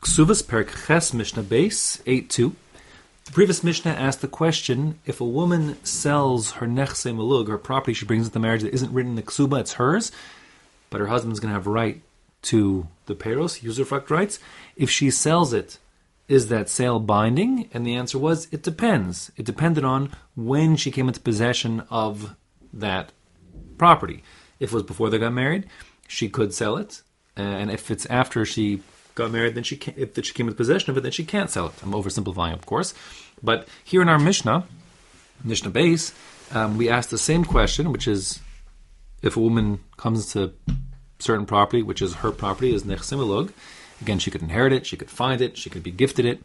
Kesubos Perek Ches Mishnah Beis 8.2. The previous Mishnah asked the question, if a woman sells her nechse melug, her property she brings into the marriage that isn't written in the ksuba, it's hers, but her husband's going to have right to the peros, usufruct rights. If she sells it, is that sale binding? And the answer was, it depends. It depended on when she came into possession of that property. If it was before they got married, she could sell it. And if it's after she got married, then she can't, if she came into possession of it, then she can't sell it. I'm oversimplifying, of course. But here in our Mishnah, Mishnah Beis, um, we ask the same question, which is if a woman comes to certain property, which is her property, is nechsimilug, again, she could inherit it, she could find it, she could be gifted it,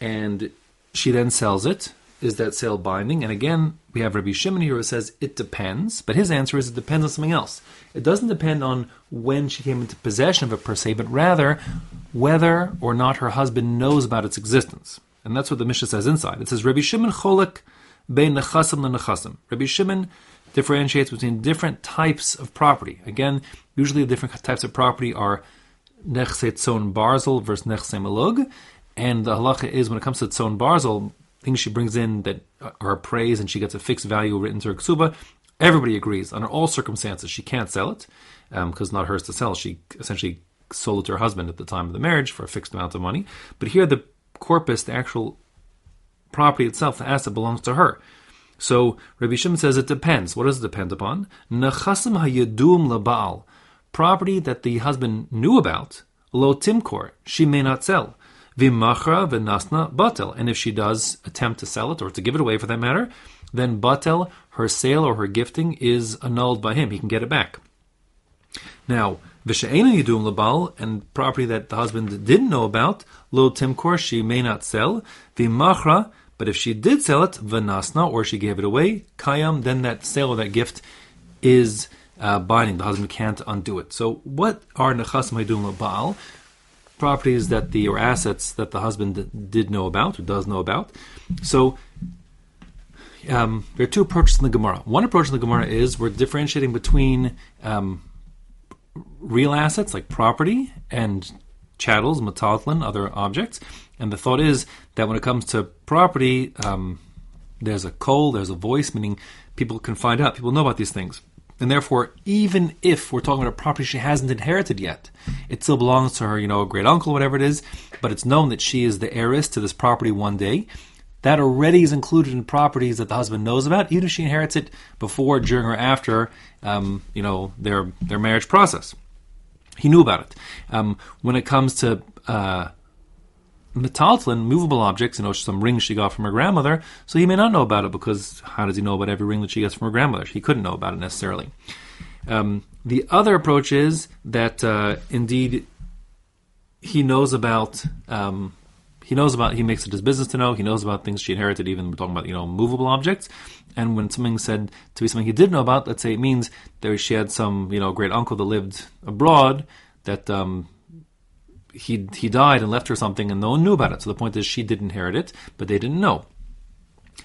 and she then sells it is that sale binding? And again, we have Rabbi Shimon here who says it depends, but his answer is it depends on something else. It doesn't depend on when she came into possession of it per se, but rather whether or not her husband knows about its existence. And that's what the Mishnah says inside. It says Rabbi Shimon cholek bein nechasim lenechasim. Rabbi Shimon differentiates between different types of property. Again, usually the different types of property are nechse tzon barzel versus nechse melug. And the halacha is when it comes to tzon barzel, things she brings in that are appraised and she gets a fixed value written to her ksuba, everybody agrees under all circumstances she can't sell it because um, not hers to sell. She essentially sold it to her husband at the time of the marriage for a fixed amount of money. But here, the corpus, the actual property itself, the asset belongs to her. So Rabbi Shimon says it depends. What does it depend upon? Nechasim hayedum labal, property that the husband knew about. Lo timkor, she may not sell. Vimachra v'nasna batel. And if she does attempt to sell it or to give it away for that matter, then batel, her sale or her gifting is annulled by him. He can get it back. Now, v'she'ena yidum labal, and property that the husband didn't know about, lo timkor, she may not sell. Vimachra, but if she did sell it, v'nasna, or she gave it away, kayam, then that sale or that gift is uh, binding. The husband can't undo it. So, what are nechas maidum labal? Properties that the or assets that the husband did know about or does know about. So um, there are two approaches in the Gemara. One approach in the Gemara is we're differentiating between um, real assets like property and chattels, metaltlin, other objects. And the thought is that when it comes to property, um, there's a call, there's a voice, meaning people can find out, people know about these things. And therefore, even if we're talking about a property she hasn't inherited yet, it still belongs to her, you know, great uncle, whatever it is, but it's known that she is the heiress to this property one day. That already is included in properties that the husband knows about, even if she inherits it before, during, or after, um, you know, their their marriage process. He knew about it. Um, when it comes to uh, metaltlin, movable objects, you know, some rings she got from her grandmother, so he may not know about it because how does he know about every ring that she gets from her grandmother? He couldn't know about it necessarily. Um, the other approach is that uh, indeed he knows about. Um, he knows about. He makes it his business to know. He knows about things she inherited. Even we're talking about you know movable objects. And when something said to be something he did know about, let's say it means that she had some you know great uncle that lived abroad that um, he he died and left her something, and no one knew about it. So the point is, she did inherit it, but they didn't know.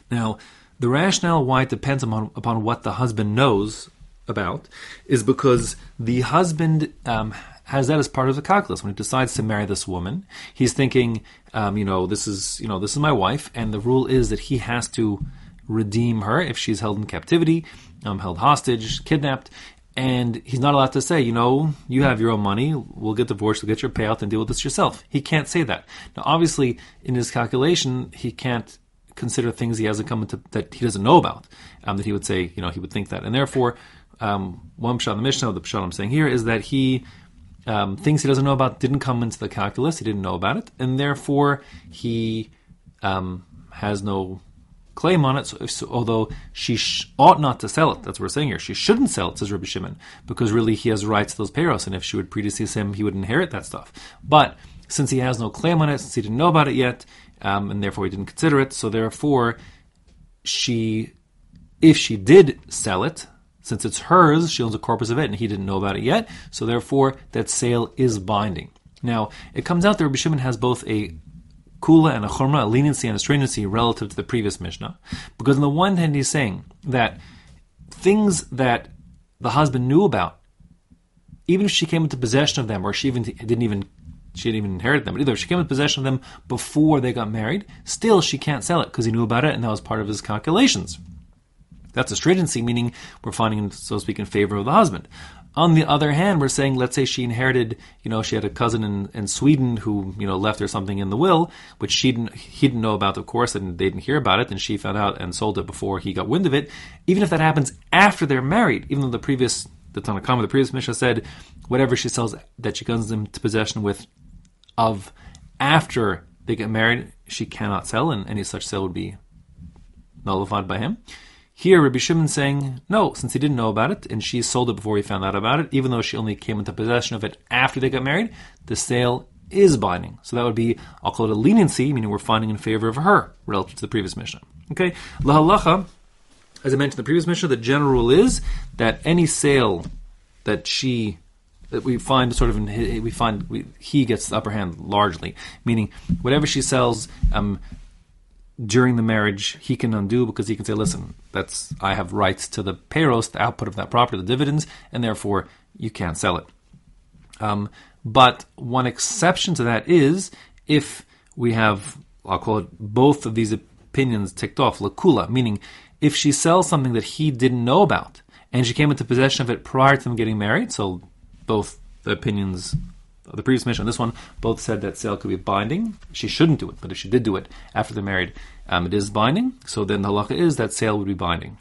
Now, the rationale why it depends upon, upon what the husband knows about is because the husband um, has that as part of the calculus when he decides to marry this woman. He's thinking, um, you know, this is you know this is my wife, and the rule is that he has to redeem her if she's held in captivity, um, held hostage, kidnapped, and he's not allowed to say, you know, you have your own money, we'll get divorced, we'll get your payout, and deal with this yourself. He can't say that. Now, obviously, in his calculation, he can't consider things he hasn't come into that he doesn't know about. Um, that he would say, you know, he would think that, and therefore, um, one pshat in the Mishnah, the pshat I'm saying here is that he um, things he doesn't know about didn't come into the calculus. He didn't know about it, and therefore he um, has no claim on it, so, so, although she sh- ought not to sell it. That's what we're saying here. She shouldn't sell it, says Rabbi Shimon, because really he has rights to those payros, and if she would predecease him, he would inherit that stuff. But since he has no claim on it, since he didn't know about it yet, um, and therefore he didn't consider it, so therefore she, if she did sell it, since it's hers, she owns a corpus of it, and he didn't know about it yet, so therefore that sale is binding. Now, it comes out that Rabbi Shimon has both a kula and a chumrah, a leniency and a stringency relative to the previous Mishnah. Because on the one hand, he's saying that things that the husband knew about, even if she came into possession of them or she even didn't even she didn't even inherit them. But either if she came into possession of them before they got married, still she can't sell it because he knew about it and that was part of his calculations. That's a stringency, meaning we're finding, so to speak, in favor of the husband. On the other hand, we're saying, let's say she inherited, you know, she had a cousin in, in Sweden who, you know, left her something in the will, which she didn't, he didn't know about, of course, and they didn't hear about it, and she found out and sold it before he got wind of it. Even if that happens after they're married, even though the previous, the Tanakh, the previous Mishnah said, whatever she sells that she comes into possession with of after they get married, she cannot sell, and any such sale would be nullified by him. Here, Rabbi Shimon saying, no, since he didn't know about it, and she sold it before he found out about it, even though she only came into possession of it after they got married, the sale is binding. So that would be, I'll call it a leniency, meaning we're finding in favor of her relative to the previous Mishnah. Okay, lahalacha, as I mentioned in the previous Mishnah, the general rule is that any sale that she that we find sort of in, we find we, he gets the upper hand largely, meaning whatever she sells, um, during the marriage he can undo because he can say, listen, that's I have rights to the payros, the output of that property, the dividends, and therefore you can't sell it. Um, but one exception to that is if we have, I'll call it both of these opinions ticked off, lakula, meaning if she sells something that he didn't know about and she came into possession of it prior to them getting married, so both the opinions the previous Mishnah, this one, both said that sale could be binding. She shouldn't do it, but if she did do it after they're married, um, it is binding. So then the halacha is that sale would be binding.